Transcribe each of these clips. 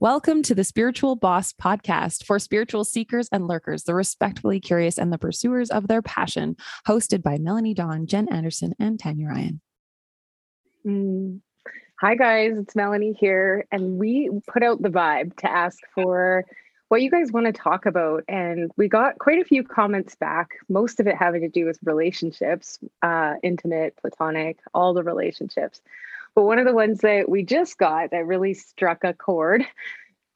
Welcome to the Spiritual Boss podcast for spiritual seekers and lurkers, the respectfully curious and the pursuers of their passion, hosted by Melanie Dawn, Jen Anderson, and Tanya Ryan. Mm. Hi, guys, it's Melanie here. And we put out the vibe to ask for what you guys want to talk about. And we got quite a few comments back, most of it having to do with relationships, uh, intimate, platonic, all the relationships. But one of the ones that we just got that really struck a chord,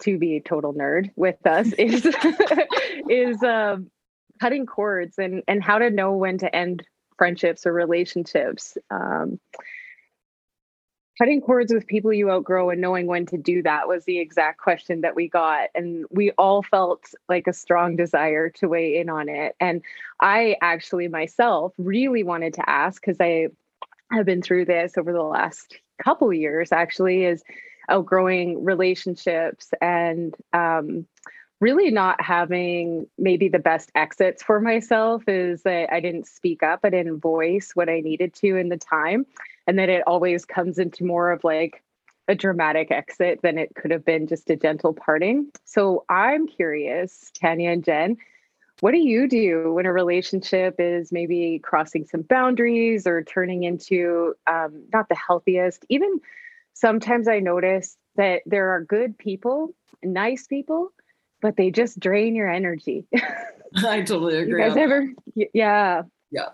to be a total nerd with us, is is um, cutting cords and and how to know when to end friendships or relationships. Um, cutting cords with people you outgrow and knowing when to do that was the exact question that we got and we all felt like a strong desire to weigh in on it and i actually myself really wanted to ask because i have been through this over the last couple years actually is outgrowing relationships and um, really not having maybe the best exits for myself is that I didn't speak up, I didn't voice what I needed to in the time, and that it always comes into more of like a dramatic exit than it could have been just a gentle parting. So I'm curious, Tanya and Jen, what do you do when a relationship is maybe crossing some boundaries or turning into um, not the healthiest? Even sometimes I notice that there are good people, nice people, but they just drain your energy. I totally agree. You guys ever? Yeah. Yeah.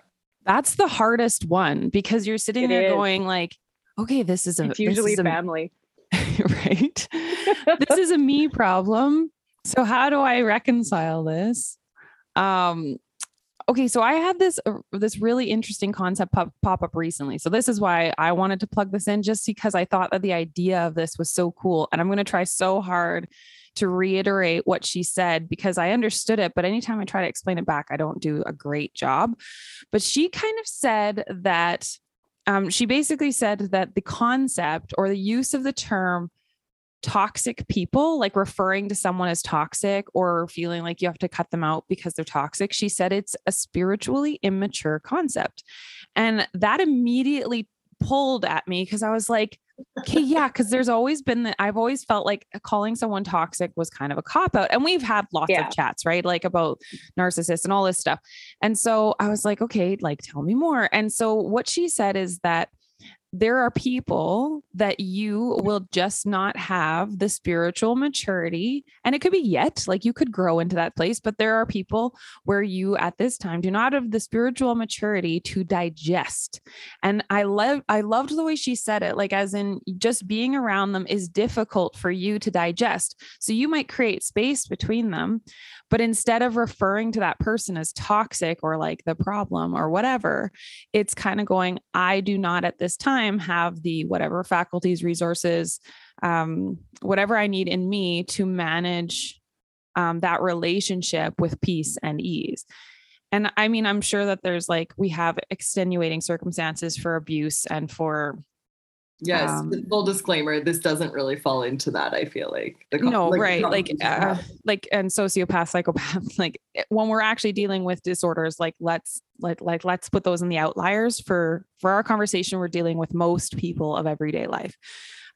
That's the hardest one because you're sitting It there is. going like, okay, this is a It's usually this is a, family. right. this is a me problem. So how do I reconcile this? Um okay, so I had this uh, this really interesting concept pop, pop up recently. So this is why I wanted to plug this in just because I thought that the idea of this was so cool and I'm going to try so hard to reiterate what she said because I understood it, but anytime I try to explain it back, I don't do a great job. But she kind of said that um, she basically said that the concept or the use of the term toxic people, like referring to someone as toxic or feeling like you have to cut them out because they're toxic, she said it's a spiritually immature concept. And that immediately pulled at me because I was like, okay, yeah, because there's always been that I've always felt like calling someone toxic was kind of a cop out. And we've had lots Yeah. of chats, right? Like about narcissists and all this stuff. And so I was like, okay, like tell me more. And so what she said is that there are people that you will just not have the spiritual maturity and it could be yet like you could grow into that place but there are people where you at this time do not have the spiritual maturity to digest. And i love i loved the way she said it like as in just being around them is difficult for you to digest. So you might create space between them but instead of referring to that person as toxic or like the problem or whatever it's kind of going i do not at this time have the whatever faculties resources um, whatever i need in me to manage um, that relationship with peace and ease. And i mean i'm sure that there's like we have extenuating circumstances for abuse and for Yes. Um, full disclaimer, this doesn't really fall into that, I feel like. The no like right like uh, like and sociopath psychopath like when we're actually dealing with disorders like let's like like let's put those in the outliers for for our conversation we're dealing with most people of everyday life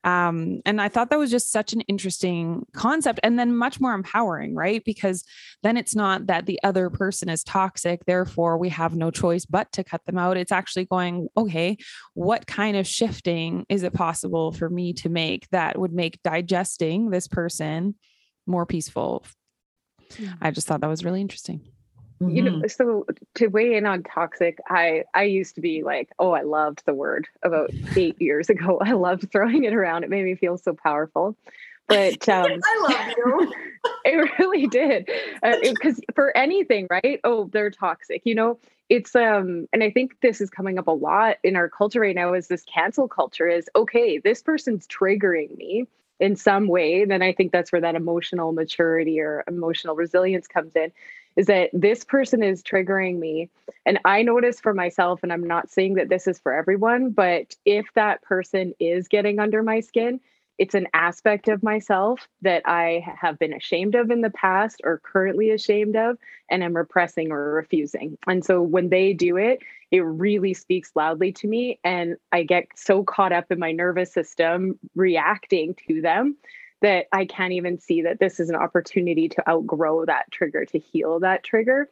um and i thought that was just such an interesting concept and then much more empowering right? Because then it's not that the other person is toxic therefore we have no choice but to cut them out. It's actually going okay what kind of shifting is it possible for me to make that would make digesting this person more peaceful? I just thought that was really interesting you Mhm. know so to weigh in on toxic i i used to be like oh i loved the word about eight years ago. I loved throwing it around. It made me feel so powerful. But um I love you. it really did. Because for anything right? Oh they're toxic you know? It's um and i think this is coming up a lot in our culture right now is this cancel culture is okay this person's triggering me in some way then i think that's where that emotional maturity or emotional resilience comes in is that this person is triggering me and i notice for myself and i'm not saying that this is for everyone but if that person is getting under my skin it's an aspect of myself that I have been ashamed of in the past or currently ashamed of and am repressing or refusing. And so when they do it, it really speaks loudly to me. And I get so caught up in my nervous system reacting to them that I can't even see that this is an opportunity to outgrow that trigger, to heal that trigger.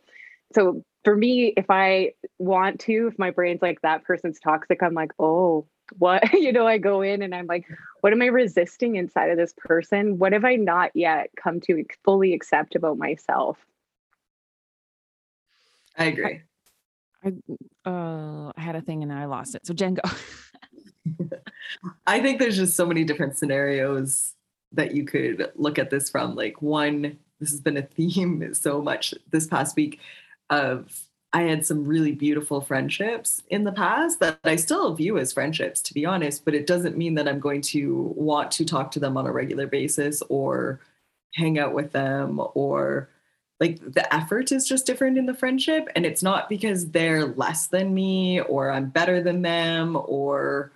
So for me, if I want to, if my brain's like that person's toxic, I'm like, oh, what? You know i go in and i'm like what am i resisting inside of this person? What have i not yet come to fully accept about myself? I agree. I uh i had a thing and i lost it. So jen go. I think there's just so many different scenarios that you could look at this from like one this has been a theme so much this past week of I had some really beautiful friendships in the past that I still view as friendships, to be honest, but it doesn't mean that I'm going to want to talk to them on a regular basis or hang out with them or like the effort is just different in the friendship. And it's not because they're less than me or I'm better than them or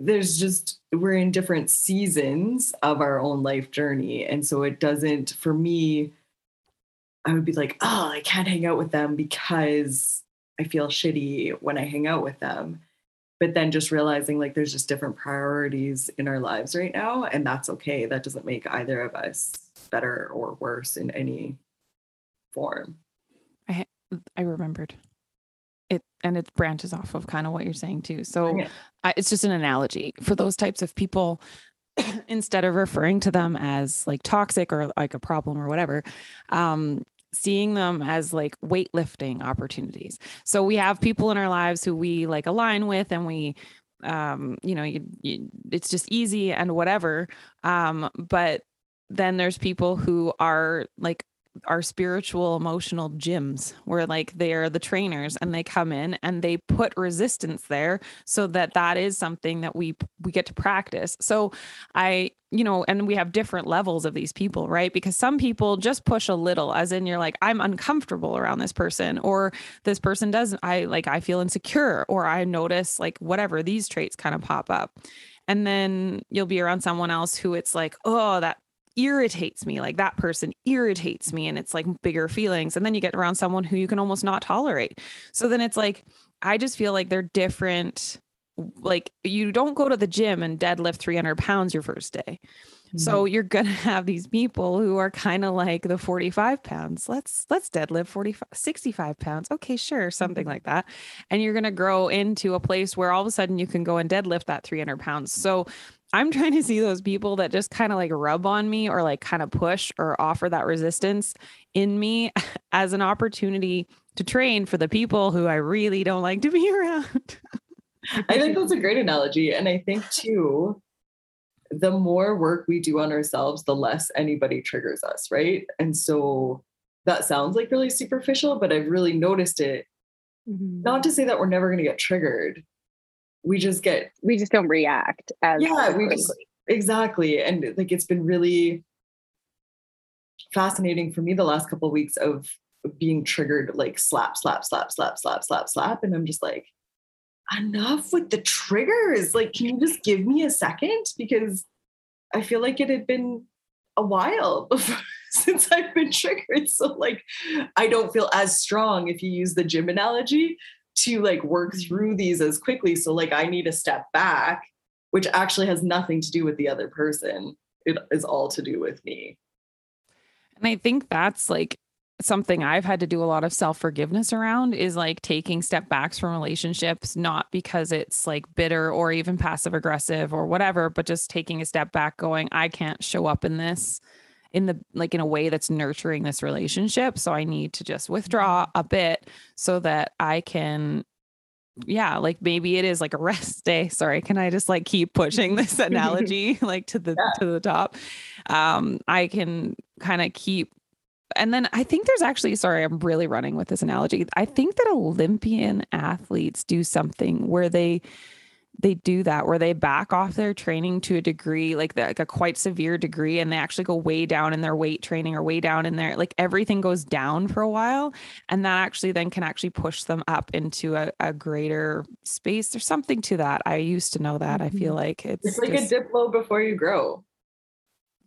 there's just, we're in different seasons of our own life journey. And so it doesn't, for me, I would be like, oh, I can't hang out with them because I feel shitty when I hang out with them. But then just realizing like there's just different priorities in our lives right now. And that's okay. That doesn't make either of us better or worse in any form. I I remembered and it branches off of kind of what you're saying too. So yeah. I, it's just an analogy for those types of people instead of referring to them as like toxic or like a problem or whatever um seeing them as like weightlifting opportunities. So we have people in our lives who we like align with and we um you know you, you, it's just easy and whatever um but then there's people who are like our spiritual emotional gyms where like they're the trainers and they come in and they put resistance there so that that is something that we we get to practice. So i you know and we have different levels of these people right? Because some people just push a little as in you're like i'm uncomfortable around this person or this person doesn't i like i feel insecure or i notice like whatever these traits kind of pop up. And then you'll be around someone else who it's like oh that irritates me like that person irritates me and it's like bigger feelings and then you get around someone who you can almost not tolerate. So then it's like i just feel like they're different like you don't go to the gym and deadlift 300 pounds your first day mm-hmm. so you're gonna have these people who are kind of like the 45 pounds let's let's deadlift 45 65 pounds okay sure something mm-hmm. like that and you're gonna grow into a place where all of a sudden you can go and deadlift that 300 pounds so I'm trying to see those people that just kind of like rub on me or like kind of push or offer that resistance in me as an opportunity to train for the people who I really don't like to be around. I think that's a great analogy. And I think too, the more work we do on ourselves, the less anybody triggers us, right? And so that sounds like really superficial, but I've really noticed it. Mm-hmm. Not to say that we're never going to get triggered, we just get we just don't react as yeah we just exactly and like it's been really fascinating for me the last couple of weeks of being triggered like slap slap slap slap slap slap slap and i'm just like enough with the triggers like can you just give me a second because i feel like it had been a while before, since i've been triggered so like i don't feel as strong if you use the gym analogy to like work mm-hmm. through these as quickly. So like I need a step back, which actually has nothing to do with the other person. It is all to do with me. And I think that's like something I've had to do a lot of self forgiveness around is like taking step backs from relationships, not because it's like bitter or even passive aggressive or whatever, but just taking a step back, going, I can't show up in this in the like in a way that's nurturing this relationship so i need to just withdraw mm-hmm. a bit so that i can yeah like maybe it is like a rest day sorry can i just like keep pushing this analogy like to the yeah. to the top um i can kind of keep and then I think there's actually, sorry, I'm really running with this analogy. I think that Olympian athletes do something where they they do that where they back off their training to a degree like, the, like a quite severe degree and they actually go way down in their weight training or way down in their like everything goes down for a while and that actually then can actually push them up into a, a greater space there's something to that i used to know that i feel mm-hmm. like it's, it's like just, a dip low before you grow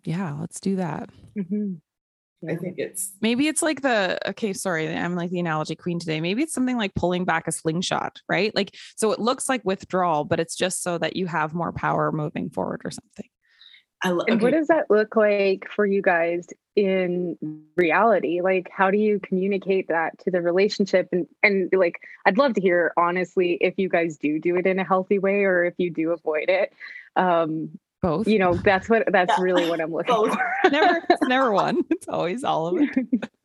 yeah let's do that mm-hmm. I think it's maybe it's like the okay, sorry, I'm like the analogy queen today. Maybe it's something like pulling back a slingshot, right? Like so it looks like withdrawal, but it's just so that you have more power moving forward or something. I lo- And what does that look like for you guys in reality? Like, how do you communicate that to the relationship? And and like, I'd love to hear honestly if you guys do do it in a healthy way or if you do avoid it. Um, Both. you know, that's what that's Yeah. really what I'm looking Both. for. never it's never one. It's always all of it.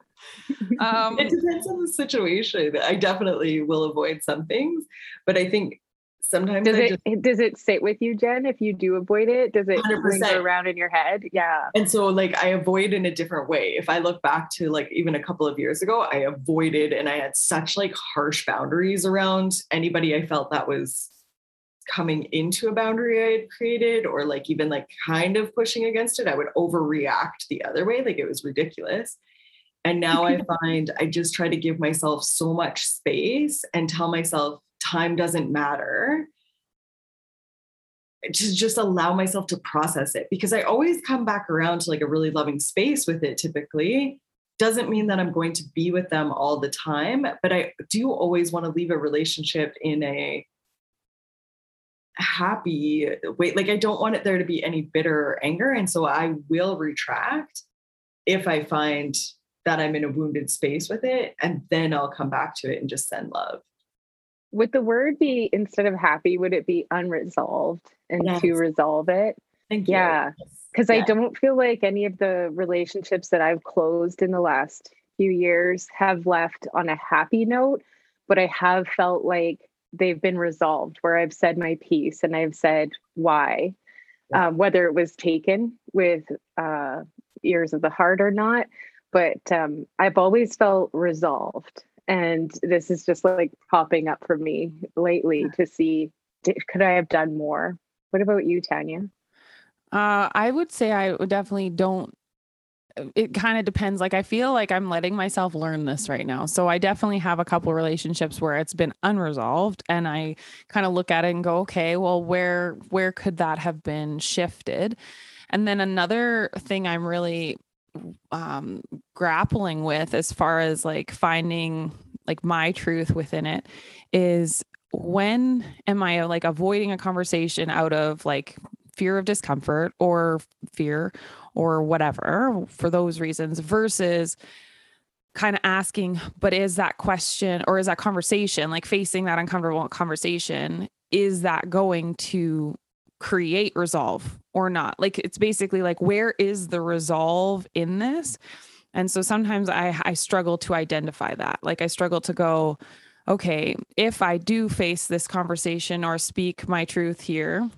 Um it depends on the situation. I definitely will avoid some things, but I think sometimes Does I it just does it sit with you, Jen? If you do avoid it, does it 100%. linger around in your head? Yeah. and so like I avoid in a different way. If I look back to like even a couple of years ago, I avoided and I had such like harsh boundaries around anybody I felt that was coming into a boundary I had created or like even like kind of pushing against it. I would overreact the other way. Like it was ridiculous. And now I find I just try to give myself so much space and tell myself time doesn't matter. To just allow myself to process it because I always come back around to like a really loving space with it typically. Doesn't mean that I'm going to be with them all the time, but I do always want to leave a relationship in a happy uh, way. Like I don't want it there to be any bitter or anger. And so I will retract if I find that I'm in a wounded space with it. And then I'll come back to it and just send love. Would the word be instead of happy, would it be unresolved and to resolve it? Thank you. Yeah. Because I don't feel like any of the relationships that I've closed in the last few years have left on a happy note, but I have felt like they've been resolved where I've said my piece and I've said why, Yeah. um, whether it was taken with uh, ears of the heart or not. But um, I've always felt resolved. And this is just like popping up for me lately to see d- could I have done more? What about you, Tanya? Uh, I would say I definitely don't. It kind of depends. Like I feel like I'm letting myself learn this right now. So I definitely have a couple relationships where it's been unresolved, and I kind of look at it and go, okay, well, where where could that have been shifted? And then another thing I'm really um, grappling with, as far as like finding like my truth within it, is when am I like avoiding a conversation out of like fear of discomfort or fear or whatever for those reasons versus kind of asking but is that question or is that conversation like facing that uncomfortable conversation is that going to create resolve or not? Like it's basically like where is the resolve in this? And so sometimes i i struggle to identify that. Like i struggle to go okay if i do face this conversation or speak my truth here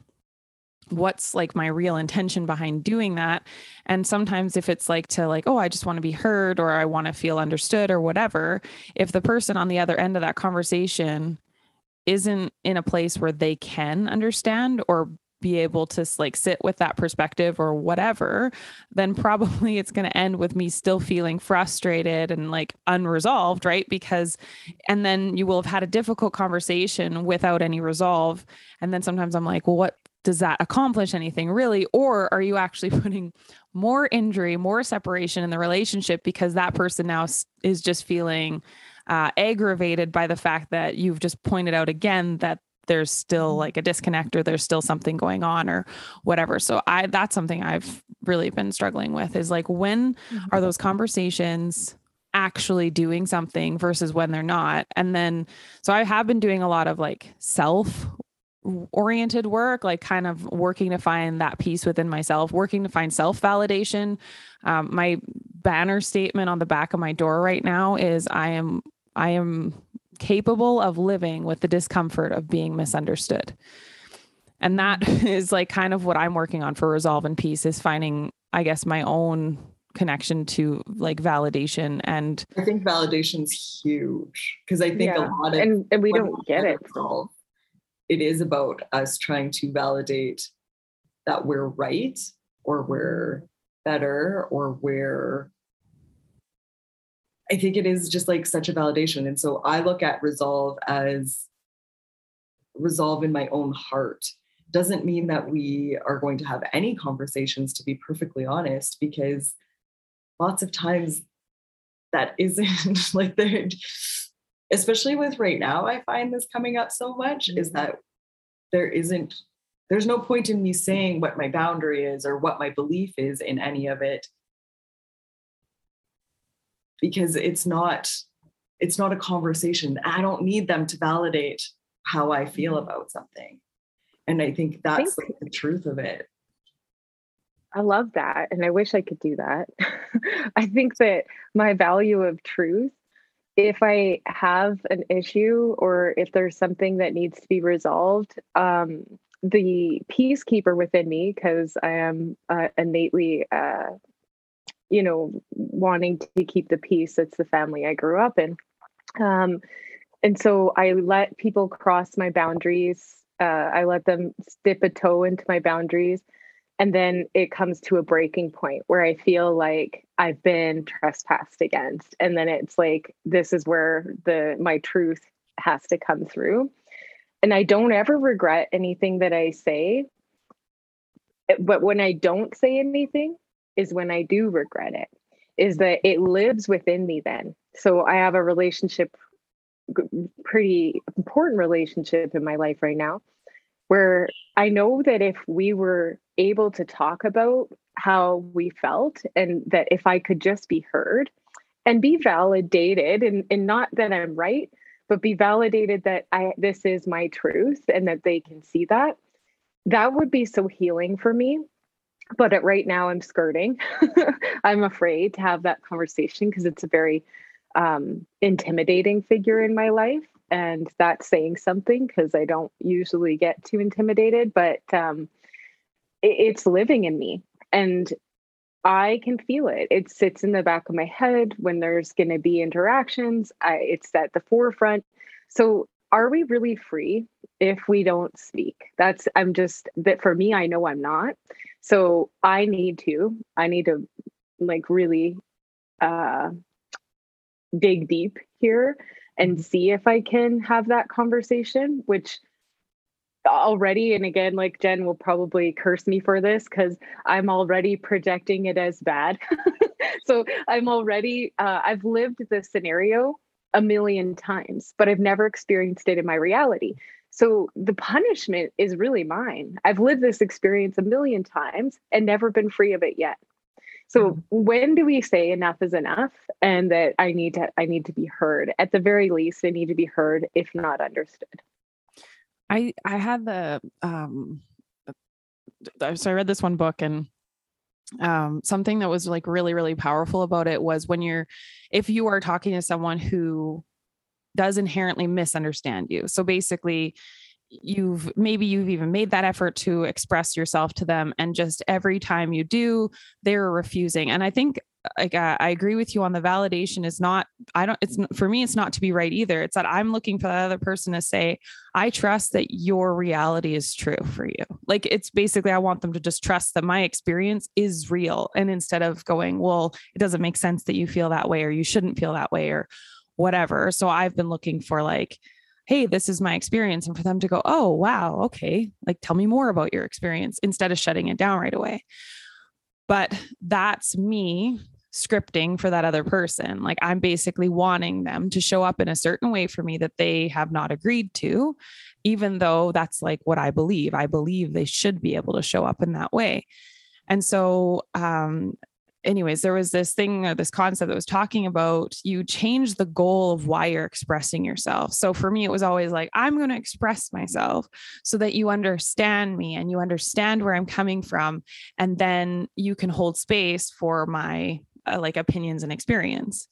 what's like my real intention behind doing that. And sometimes if it's like to like oh i just want to be heard or i want to feel understood or whatever if the person on the other end of that conversation isn't in a place where they can understand or be able to like sit with that perspective or whatever then probably it's going to end with me still feeling frustrated and like unresolved right? Because and then you will have had a difficult conversation without any resolve. And then sometimes i'm like well what does that accomplish anything really? Or are you actually putting more injury more separation in the relationship because that person now is just feeling uh, aggravated by the fact that you've just pointed out again that there's still like a disconnect or there's still something going on or whatever. So i that's something i've really been struggling with is like when are those conversations actually doing something versus when they're not? And then so i have been doing a lot of like self oriented work like kind of working to find that peace within myself working to find self validation um, my banner statement on the back of my door right now is i am i am capable of living with the discomfort of being misunderstood and that is like kind of what i'm working on for resolve and peace is finding i guess my own connection to like validation and I think validation's huge because I think Yeah. a lot of And and we don't get let it. resolve, It is about us trying to validate that we're right or we're better or we're I think it is just like such a validation. And so I look at resolve as resolve in my own heart. Doesn't mean that we are going to have any conversations, to be perfectly honest, because lots of times that isn't like there, especially with right now, I find this coming up so much is that there isn't there's no point in me saying what my boundary is or what my belief is in any of it. Because it's not it's not a conversation. I don't need them to validate how i feel mm-hmm. about something. And i think that's I think, like the truth of it. I love that and i wish i could do that. I think that my value of truth if i have an issue or if there's something that needs to be resolved um, the peacekeeper within me because i am uh, innately uh, you know wanting to keep the peace it's the family i grew up in. Um, and so i let people cross my boundaries uh, i let them dip a toe into my boundaries and then it comes to a breaking point where i feel like i've been trespassed against and then it's like this is where the my truth has to come through. And i don't ever regret anything that i say. But when i don't say anything is when I do regret it, is that it lives within me then. So I have a relationship, pretty important relationship in my life right now, where I know that if we were able to talk about how we felt and that if I could just be heard and be validated and, and not that I'm right, but be validated that I this is my truth and that they can see that, that would be so healing for me. But at right now i'm skirting. I'm afraid to have that conversation because it's a very um, intimidating figure in my life and that's saying something because i don't usually get too intimidated but um, it, it's living in me and i can feel it. It sits in the back of my head when there's going to be interactions. I, it's at the forefront. So are we really free if we don't speak? That's i'm just that for me i know i'm not. So i need to i need to like really uh dig deep here and mm-hmm. see if i can have that conversation which already and again like jen will probably curse me for this because i'm already projecting it as bad so i'm already uh, i've lived this scenario a million times, but I've never experienced it in my reality. So the punishment is really mine. I've lived this experience a million times and never been free of it yet. So mm-hmm. when do we say enough is enough and that I need to I need to be heard? At the very least, I need to be heard if not understood. I I had the um so I read this one book and um, something that was like really really powerful about it was when you're if you are talking to someone who does inherently misunderstand you so basically you've maybe you've even made that effort to express yourself to them and just every time you do they're refusing. And i think like uh, I agree with you on the validation is not I don't it's for me it's not to be right either. It's that I'm looking for that other person to say I trust that your reality is true for you. Like it's basically I want them to just trust that my experience is real and instead of going well it doesn't make sense that you feel that way or you shouldn't feel that way or whatever. So I've been looking for like hey this is my experience and for them to go oh wow okay like tell me more about your experience instead of shutting it down right away but that's me scripting for that other person. Like I'm basically wanting them to show up in a certain way for me that they have not agreed to, even though that's like what I believe. I believe they should be able to show up in that way. And so, um, anyways, there was this thing or this concept that was talking about you change the goal of why you're expressing yourself. So for me, it was always like, I'm going to express myself so that you understand me and you understand where I'm coming from. And then you can hold space for my uh, like opinions and experience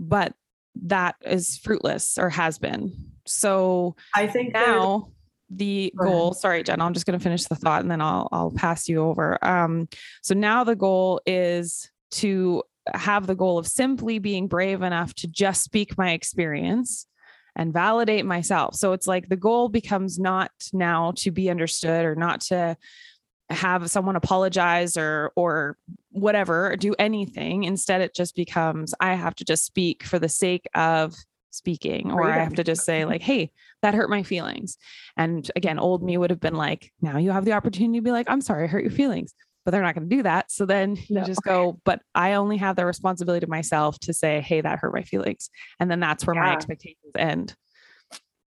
but that is fruitless or has been so i think now the goal sorry jen i'm just going to finish the thought and then i'll i'll pass you over. Um so now the goal is to have the goal of simply being brave enough to just speak my experience and validate myself. So it's like the goal becomes not now to be understood or not to have someone apologize or or whatever or do anything. Instead it just becomes i have to just speak for the sake of speaking or i have to just say like hey that hurt my feelings. And again old me would have been like now you have the opportunity to be like i'm sorry i hurt your feelings but they're not going to do that. So then no. you just go but i only have the responsibility to myself to say hey that hurt my feelings. And then that's where yeah. my expectations end.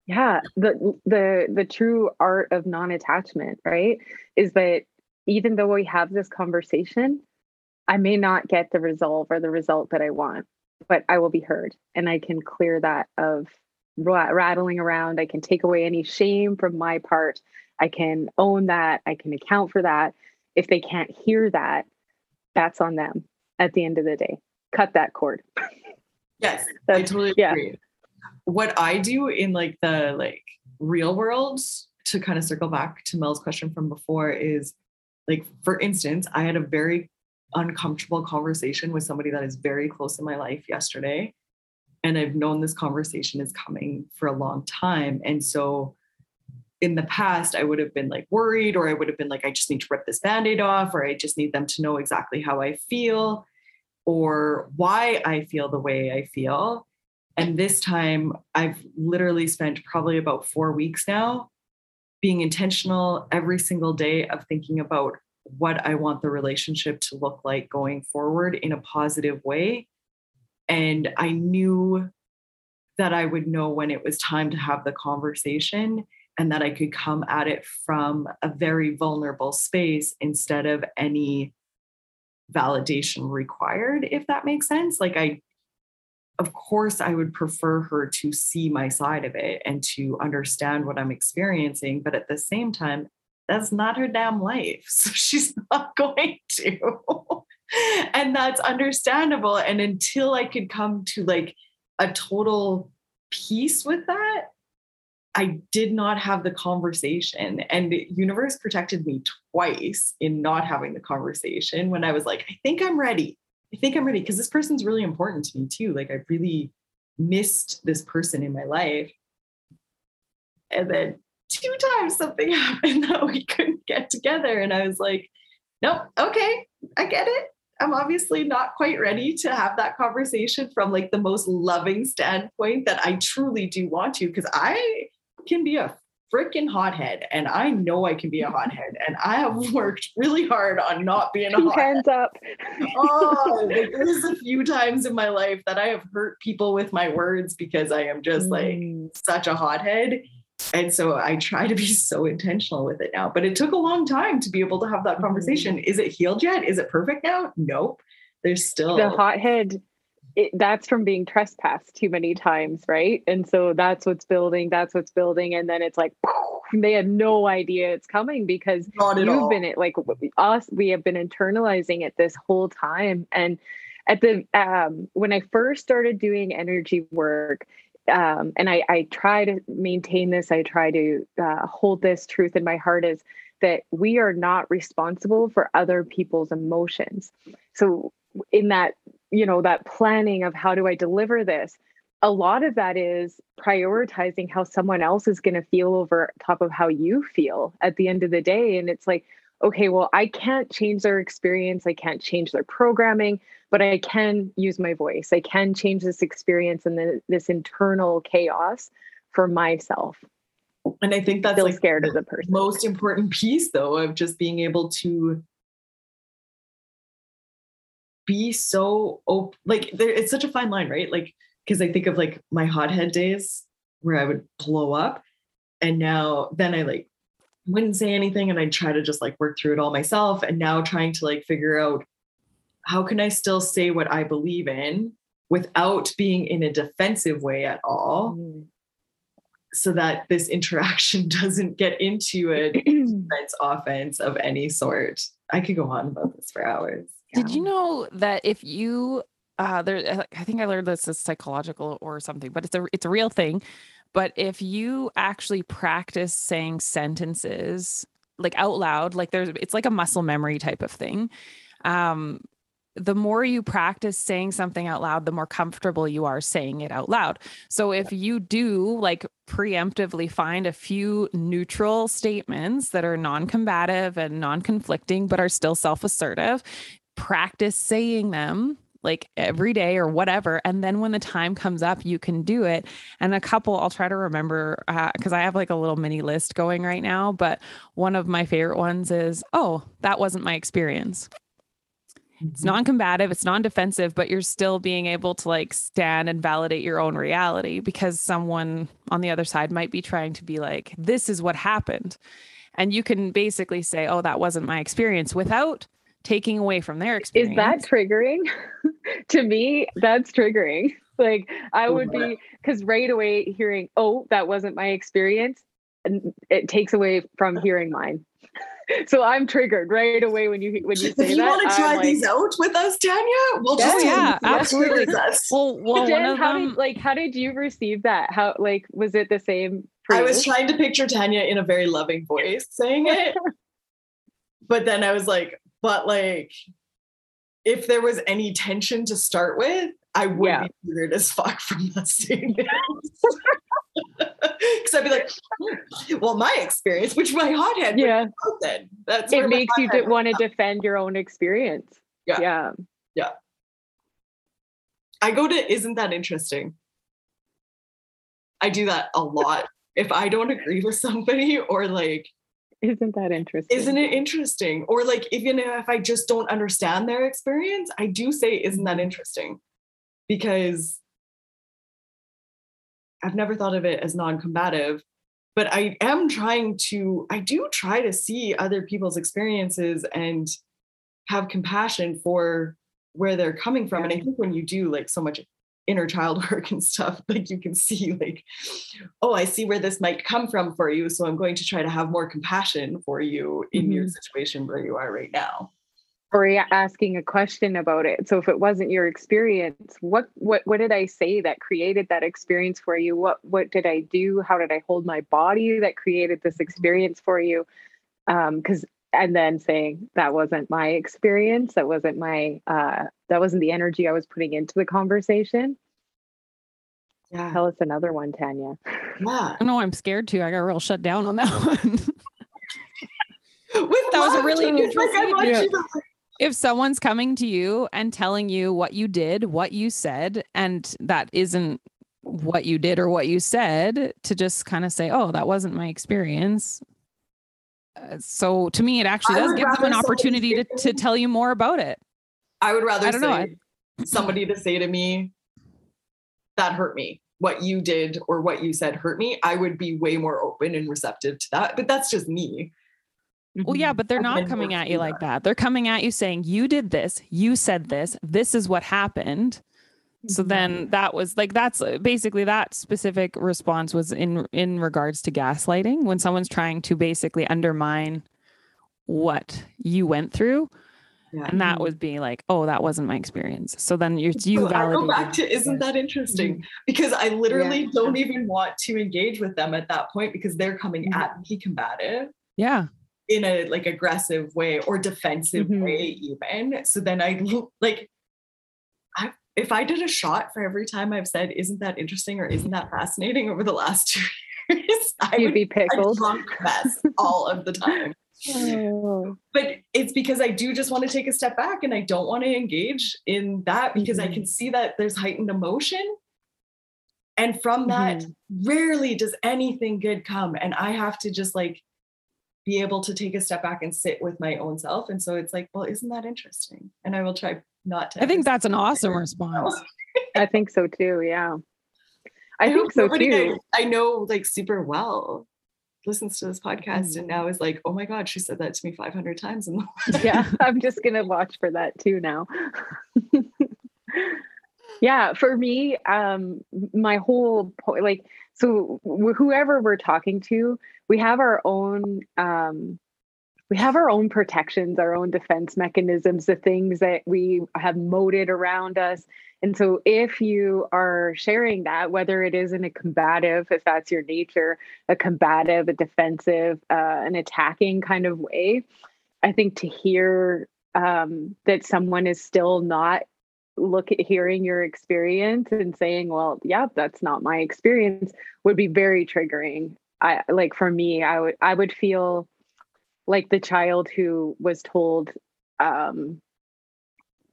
Yeah the the the true art of non-attachment right is that even though we have this conversation i may not get the resolve or the result that i want but i will be heard and i can clear that of rattling around. I can take away any shame from my part. I can own that. I can account for that. If they can't hear that that's on them at the end of the day. Cut that cord. Yes i totally yeah. agree. What I do in like the like real world to kind of circle back to Mel's question from before is like for instance, I had a very uncomfortable conversation with somebody that is very close in my life yesterday and I've known this conversation is coming for a long time and so in the past I would have been like worried or I would have been like I just need to rip this band-aid off or I just need them to know exactly how I feel or why I feel the way I feel and this time, I've literally spent probably about four weeks now being intentional every single day of thinking about what I want the relationship to look like going forward in a positive way. And I knew that I would know when it was time to have the conversation and that I could come at it from a very vulnerable space instead of any validation required, if that makes sense. Like I of course, I would prefer her to see my side of it and to understand what I'm experiencing. But at the same time, that's not her damn life. So she's not going to. and that's understandable. And until I could come to like a total peace with that, I did not have the conversation. And the universe protected me twice in not having the conversation when I was like, I think I'm ready. I think I'm ready because this person's really important to me too. Like I really missed this person in my life. And then two times something happened that we couldn't get together. And I was like, nope, okay, I get it. I'm obviously not quite ready to have that conversation from like the most loving standpoint that I truly do want to, because I can be a freaking hothead, and I know I can be a hothead, and I have worked really hard on not being a hothead. Hands up. oh, like, there's a few times in my life that I have hurt people with my words because I am just like mm. such a hothead. And so I try to be so intentional with it now. But it took a long time to be able to have that mm-hmm. conversation. Is it healed yet? Is it perfect now? Nope. There's still the hothead it, that's from being trespassed too many times, right? And so that's what's building, that's what's building. And then it's like, they had no idea it's coming because you've all. been it like us, we have been internalizing it this whole time. And at the, um, when I first started doing energy work, um, and I, I try to maintain this, I try to uh, hold this truth in my heart is that we are not responsible for other people's emotions. So in that you know that planning of how do i deliver this a lot of that is prioritizing how someone else is going to feel over top of how you feel at the end of the day and it's like okay well i can't change their experience i can't change their programming but i can use my voice. I can change this experience and the, this internal chaos for myself. And i think that's Still like scared as a person. most important piece though of just being able to be so open like there, it's such a fine line right? Like because i think of like my hothead days where i would blow up and now then i like wouldn't say anything and i'd try to just like work through it all myself and now trying to like figure out how can i still say what i believe in without being in a defensive way at all mm. so that this interaction doesn't get into a defense offense of any sort i could go on about this for hours did you know that if you uh there I think I learned this as psychological or something, but it's a it's a real thing. But if you actually practice saying sentences like out loud, like there's it's like a muscle memory type of thing. Um the more you practice saying something out loud, the more comfortable you are saying it out loud. So if you do like preemptively find a few neutral statements that are non combative and non conflicting, but are still self assertive, practice saying them like every day or whatever. And then when the time comes up, you can do it. And a couple, I'll try to remember because uh, I have like a little mini list going right now. But one of my favorite ones is, oh, that wasn't my experience. it's Mhm. non-combative it's non-defensive but you're still being able to like stand and validate your own reality because someone on the other side might be trying to be like this is what happened and you can basically say oh that wasn't my experience without taking away from their experience. Is that triggering? to me, that's triggering. Like I oh, would be because right away hearing, "Oh, that wasn't my experience," and it takes away from hearing mine. so I'm triggered right away when you when you say If say you that. want to try like, these out with us, Tanya, we'll Yeah, just yeah, tell absolutely. what it is. well well one Jen, of how them did like how did you receive that? How like was it the same for I was trying to picture Tanya in a very loving voice saying it. but then I was like, but like, if there was any tension to start with, I would Yeah. be weird as fuck from that statement. Because I'd be like, "Hmm, well, my experience, which my hothead, yeah, then. That's it makes you want to defend your own experience. Yeah, Yeah. yeah. I go to, isn't that interesting? I do that a lot. if I don't agree with somebody or like, Isn't that interesting? isn't it interesting? Or like, even if I just don't understand their experience, I do say, isn't that interesting? Because I've never thought of it as non combative, but I am trying to, I do try to see other people's experiences and have compassion for where they're coming from. And I think when you do like so much inner child work and stuff, like you can see, like, oh, I see where this might come from for you. So I'm going to try to have more compassion for you in your Mhm. situation where you are right now. or asking a question about it. So if it wasn't your experience, what what what did I say that created that experience for you? What what did I do? How did I hold my body that created this experience for you? Um, because and then saying that wasn't my experience, that wasn't my uh that wasn't the energy I was putting into the conversation. Yeah. Tell us another one, Tanya. Yeah. I know I'm scared too. I got real shut down on that one. With That was a really Jane. It's like, I Yeah. if someone's coming to you and telling you what you did, what you said, and that isn't what you did or what you said, to just kind of say, "Oh, that wasn't my experience." Uh, so to me, it actually does give them an opportunity to, to tell you more about it. I would rather I don't know, somebody to say to me, that hurt me. What you did or what you said hurt me. I would be way more open and receptive to that. But that's just me. Well, yeah, but they're I've not coming at you like that. They're coming at you saying, "You did this. You said this. This is what happened." So Mhm. then that was like that's uh, basically that specific response was in in regards to gaslighting when someone's trying to basically undermine what you went through Yeah. and that Mhm. would be like oh that wasn't my experience so then you're you I go back to isn't that interesting? Because I literally Yeah. don't even want to engage with them at that point because they're coming Mhm. at me combative yeah in a like aggressive way or defensive Mhm. way even. So then I like I if I did a shot for every time I've said isn't that interesting or isn't that fascinating over the last two years, I You'd would be pickled. drunk mess all of the time. Oh. but it's because I do just want to take a step back and I don't want to engage in that because I Mhm. can see that there's heightened emotion. And from that, Mm-hmm. rarely does anything good come. And I have to just like be able to take a step back and sit with my own self. And so it's like, well, isn't that interesting? And I will try not to. i think that's an awesome response I think so too. Yeah. I, hope think so too. I, I know like super well listens to this podcast Mm. and now is like, oh my God, she said that to me 500 times. In the yeah, I'm just gonna watch for that too now. yeah, for me, um, my whole point, like, so wh- whoever we're talking to, we have our own, um, we have our own protections, our own defense mechanisms, the things that we have moated around us. And so, if you are sharing that, whether it is in a combative, if that's your nature, a combative, a defensive, uh, an attacking kind of way, I think to hear um, that someone is still not look at hearing your experience and saying, "Well, yeah, that's not my experience," would be very triggering. I like for me, I would I would feel like the child who was told, um,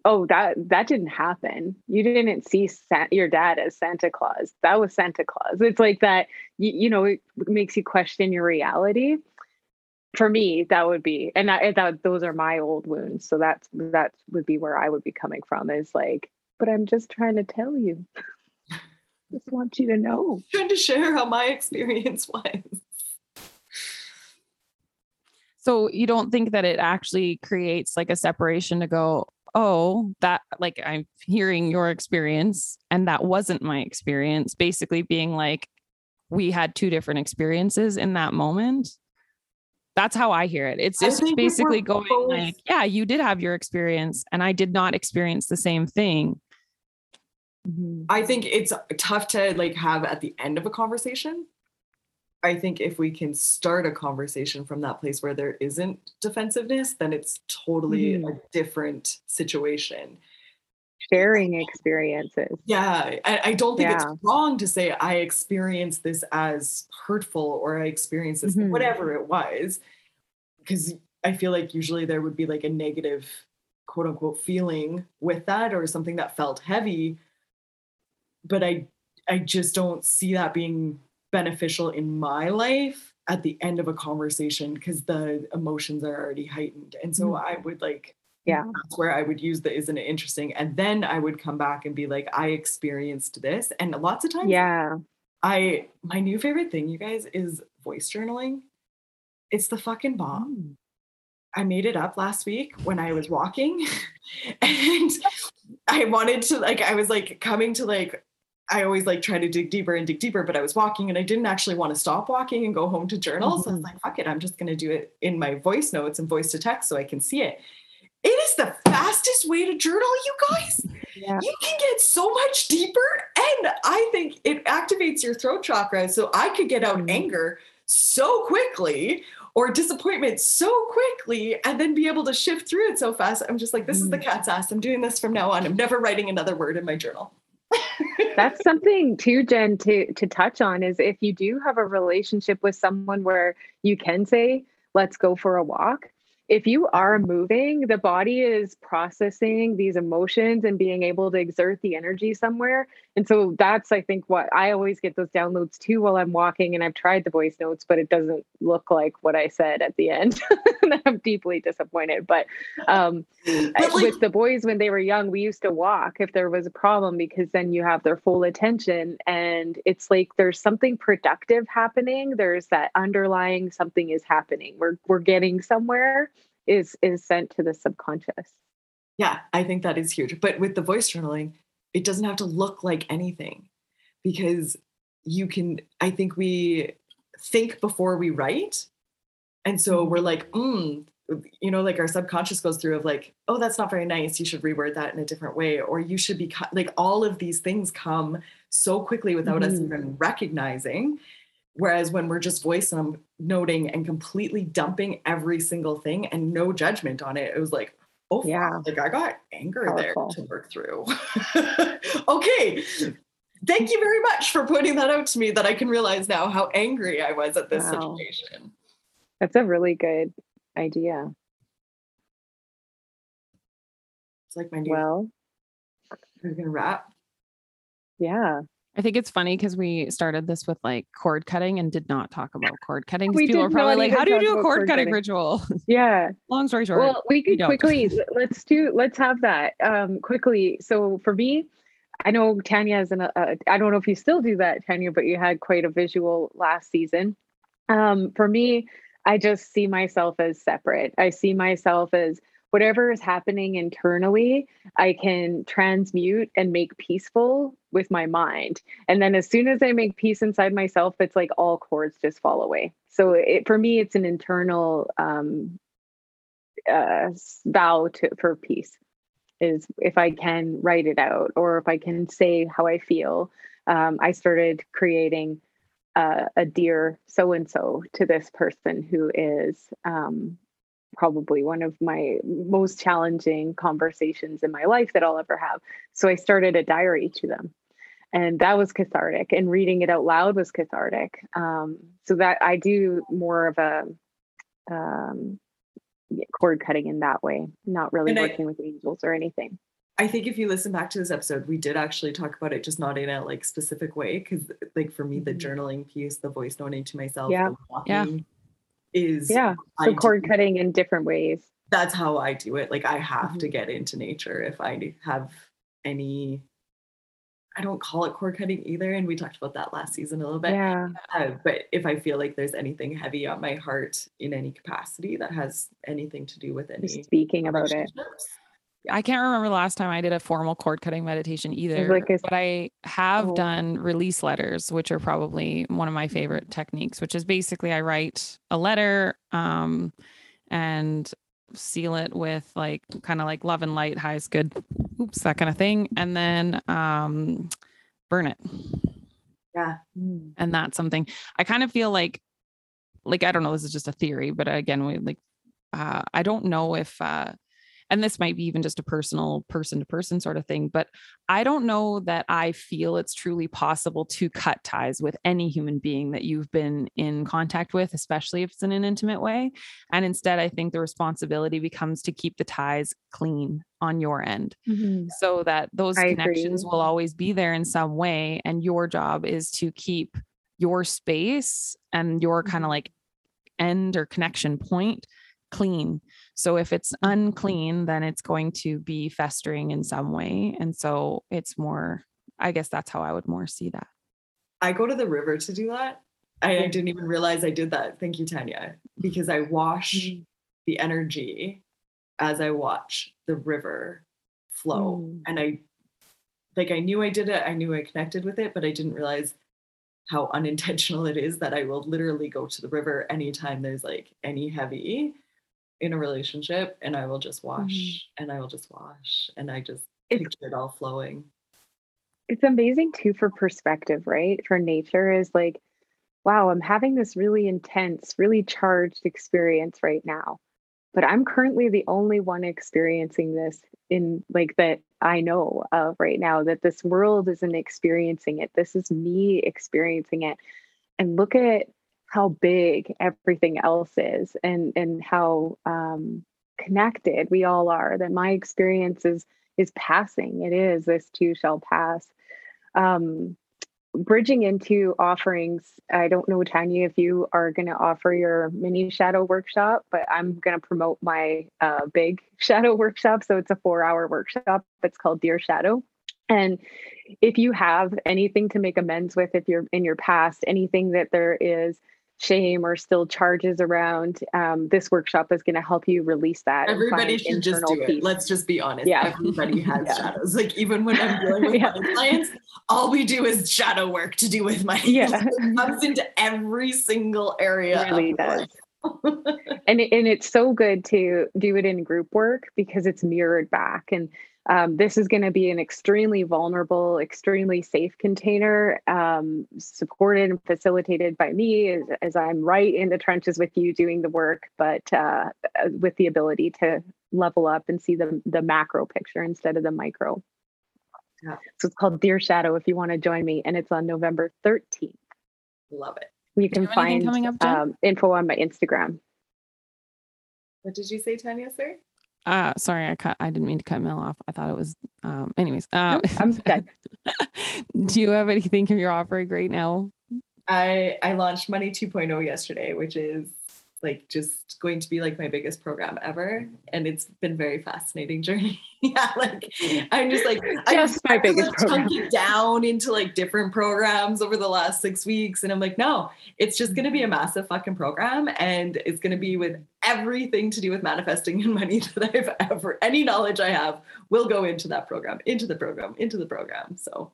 "Oh, that that didn't happen. You didn't see Sa- your dad as Santa Claus. That was Santa Claus." It's like that. You, you know, it makes you question your reality for me that would be and I, that those are my old wounds so that's that would be where i would be coming from is like but i'm just trying to tell you just want you to know trying to share how my experience was so you don't think that it actually creates like a separation to go oh that like i'm hearing your experience and that wasn't my experience basically being like we had two different experiences in that moment that's how I hear it. It's just basically going both. like, yeah, you did have your experience and I did not experience the same thing. Mm-hmm. I think it's tough to like have at the end of a conversation. I think if we can start a conversation from that place where there isn't defensiveness, then it's totally mm-hmm. a different situation. Sharing experiences. Yeah. I, I don't think yeah. it's wrong to say I experienced this as hurtful or I experienced this, mm-hmm. whatever it was. Because I feel like usually there would be like a negative quote unquote feeling with that or something that felt heavy. But I I just don't see that being beneficial in my life at the end of a conversation because the emotions are already heightened. And so mm-hmm. I would like yeah that's where i would use the isn't it interesting and then i would come back and be like i experienced this and lots of times yeah I my new favorite thing, you guys, is voice journaling. It's the fucking bomb. Mm. I made it up last week when I was walking and I wanted to like I was like coming to like I always like try to dig deeper and dig deeper, but I was walking and I didn't actually want to stop walking and go home to journal. Mm-hmm. So I was mm-hmm. like, fuck it, I'm just gonna do it in my voice notes and voice to text so I can see it. It is the fastest way to journal, you guys. Yeah. You can get so much deeper. And I think it activates your throat chakra. So I could get out mm-hmm. anger so quickly or disappointment so quickly and then be able to shift through it so fast. I'm just like, this mm-hmm. is the mm. cat's ass. I'm doing this from now on. I'm never writing another word in my journal. That's something too, Jen, to to touch on is if you do have a relationship with someone where you can say, let's go for a walk if you are moving, the body is processing these emotions and being able to exert the energy somewhere. And so that's, I think, what I always get those downloads too while I'm walking. And I've tried the voice notes, but it doesn't look like what I said at the end. I'm deeply disappointed. But, um, with the boys, when they were young, we used to walk if there was a problem because then you have their full attention. And it's like there's something productive happening. There's that underlying something is happening. We're, we're getting somewhere is is sent to the subconscious yeah i think that is huge but with the voice journaling it doesn't have to look like anything because you can i think we think before we write and so mm-hmm. we're like mm, you know like our subconscious goes through of like oh that's not very nice you should reword that in a different way or you should be like all of these things come so quickly without mm-hmm. us even recognizing Whereas when we're just voice and I'm noting and completely dumping every single thing and no judgment on it, it was like, oh, yeah, like I got anger Powerful. there to work through. okay. Thank you very much for pointing that out to me that I can realize now how angry I was at this wow. situation. That's a really good idea. It's like my new. Well, we're gonna wrap. Yeah. I think it's funny because we started this with like cord cutting and did not talk about cord cutting. Because people are probably like, "How do you do a cord, cutting, cutting, ritual?" Yeah. Long story short. Well, we could quickly let's do let's have that um, quickly. So for me, I know Tanya is an. Uh, I don't know if you still do that, Tanya, but you had quite a visual last season. Um, for me, I just see myself as separate. I see myself as whatever is happening internally, I can transmute and make peaceful with my mind. And then as soon as I make peace inside myself, it's like all cords just fall away. So it, for me, it's an internal um, uh, vow to, for peace is if I can write it out or if I can say how I feel. Um, I started creating uh, a dear so and so to this person who is um, probably one of my most challenging conversations in my life that I'll ever have. So I started a diary to them. And that was cathartic, and reading it out loud was cathartic. Um, so that I do more of a um, cord cutting in that way, not really and working I, with angels or anything. I think if you listen back to this episode, we did actually talk about it, just not in a like specific way. Because like for me, the mm-hmm. journaling piece, the voice noting to myself, yeah. the walking, yeah is Yeah. So cord cutting in different ways. that's how I do it. Like I have to Mhm. get into nature if I have any. I don't call it cord cutting either, and we talked about that last season a little bit. yeah. Uh, but if I feel like there's anything heavy on my heart in any capacity that has anything to do with any speaking about it. I can't remember the last time I did a formal cord cutting meditation either. like a- but I have Oh. done release letters, which are probably one of my favorite techniques, which is basically I write a letter um, and seal it with like kind of like love and light, highest good, oops, that kind of thing. And then um, burn it. Yeah. Mm. and that's something i kind of feel like like i don't know this is just a theory but again we like uh i don't know if uh and this might be even just a personal person to person sort of thing but i don't know that i feel it's truly possible to cut ties with any human being that you've been in contact with especially if it's in an intimate way and instead i think the responsibility becomes to keep the ties clean on your end Mhm. so that those I connections agree. will always be there in some way and your job is to keep your space and your kind of like end or connection point clean so if it's unclean then it's going to be festering in some way and so it's more i guess that's how i would more see that I go to the river to do that. I, I didn't even realize I did that. Thank you, Tanya, because I wash Mm. the energy as I watch the river flow. Mm. And I like I knew I did it, I knew I connected with it, but I didn't realize how unintentional it is that I will literally go to the river anytime there's like any heavy in a relationship and I will just wash mm-hmm. and I will just wash and I just It's- picture it all flowing. it's amazing too for perspective, right? For nature is like, wow, I'm having this really intense, really charged experience right now. But I'm currently the only one experiencing this in like that I know of right now, that this world isn't experiencing it. This is me experiencing it. And look at how big everything else is and and how um connected we all are, that my experience is is passing. It is, this too shall pass. Um, bridging into offerings i don't know tanya if you are going to offer your mini shadow workshop but i'm going to promote my uh, big shadow workshop. So it's a four hour workshop. It's called dear shadow. And if you have anything to make amends with if you're in your past anything that there is shame or still charges around um, this workshop is going to help you release that Everybody should just do it. peace. Let's just be honest. Yeah. Everybody has Yeah. shadows. Like even when I'm dealing with Yeah. my clients, all we do is shadow work to do with my Yeah. it comes into every single area. It really does. and it, and it's so good to do it in group work because it's mirrored back and um, this is going to be an extremely vulnerable extremely safe container um, supported and facilitated by me as, as i'm right in the trenches with you doing the work but uh, uh, with the ability to level up and see the, the macro picture instead of the micro Yeah. so it's called dear shadow if you want to join me and it's on november 13th Love it. you you can have anything find up, um, info on my instagram What did you say, Tanya, sir? Uh sorry i cut i didn't mean to cut mel off i thought it was um anyways Nope, I'm done. do you have anything you're offering right now I I launched Money 2.0 yesterday, which is like just going to be like my biggest program ever, mm-hmm. and it's been very fascinating journey. yeah, like mm-hmm. I'm just like I Just my biggest program. down into like different programs over the last six weeks, and I'm like, no, it's just gonna be a mm-hmm. massive fucking program, and it's gonna be with everything to do with manifesting and money that I've ever any knowledge I have will go into that program, into the program, into the program. So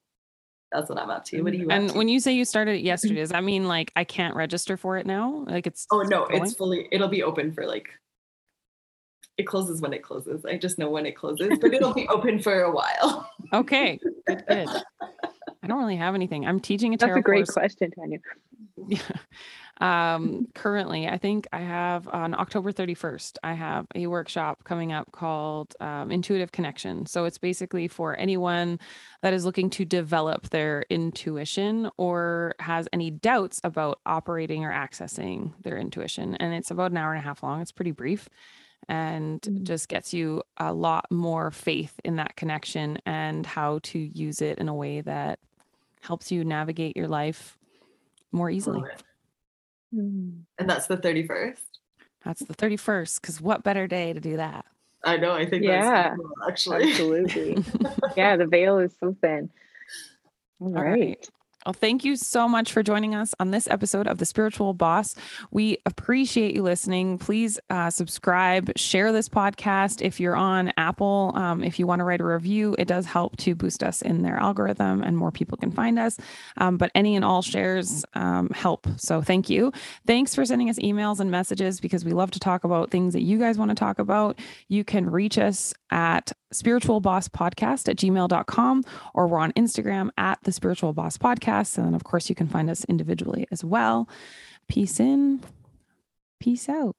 that's what I'm up to. What do you? up and to? when you say you started it mm-hmm. yesterday does that mean like i can't register for it now like it's Oh no, going? it's fully it'll be open for like it closes when it closes. I just know when it closes, but it'll be open for a while. okay good, good. i don't really have anything i'm teaching a That's a great course question, Tanya. Yeah. Um, currently, I think I have on October 31st, I have a workshop coming up called um, Intuitive Connection. So it's basically for anyone that is looking to develop their intuition or has any doubts about operating or accessing their intuition. And it's about an hour and a half long. It's pretty brief and Mhm. just gets you a lot more faith in that connection and how to use it in a way that helps you navigate your life more easily. Love it. Mm. And that's the 31st. That's the 31st. Because what better day to do that? I know. I think Yeah. that's cool, actually. Absolutely. yeah, the veil is something. All All right. right. Well, thank you so much for joining us on this episode of The Spiritual Boss. We appreciate you listening. Please uh, subscribe, share this podcast. If you're on Apple, um, if you want to write a review, it does help to boost us in their algorithm and more people can find us. Um, but any and all shares um, help. So thank you. Thanks for sending us emails and messages because we love to talk about things that you guys want to talk about. You can reach us at spiritualbosspodcast at gmail.com or we're on Instagram at the spiritual boss podcast. And then, of course, you can find us individually as well. Peace in, peace out.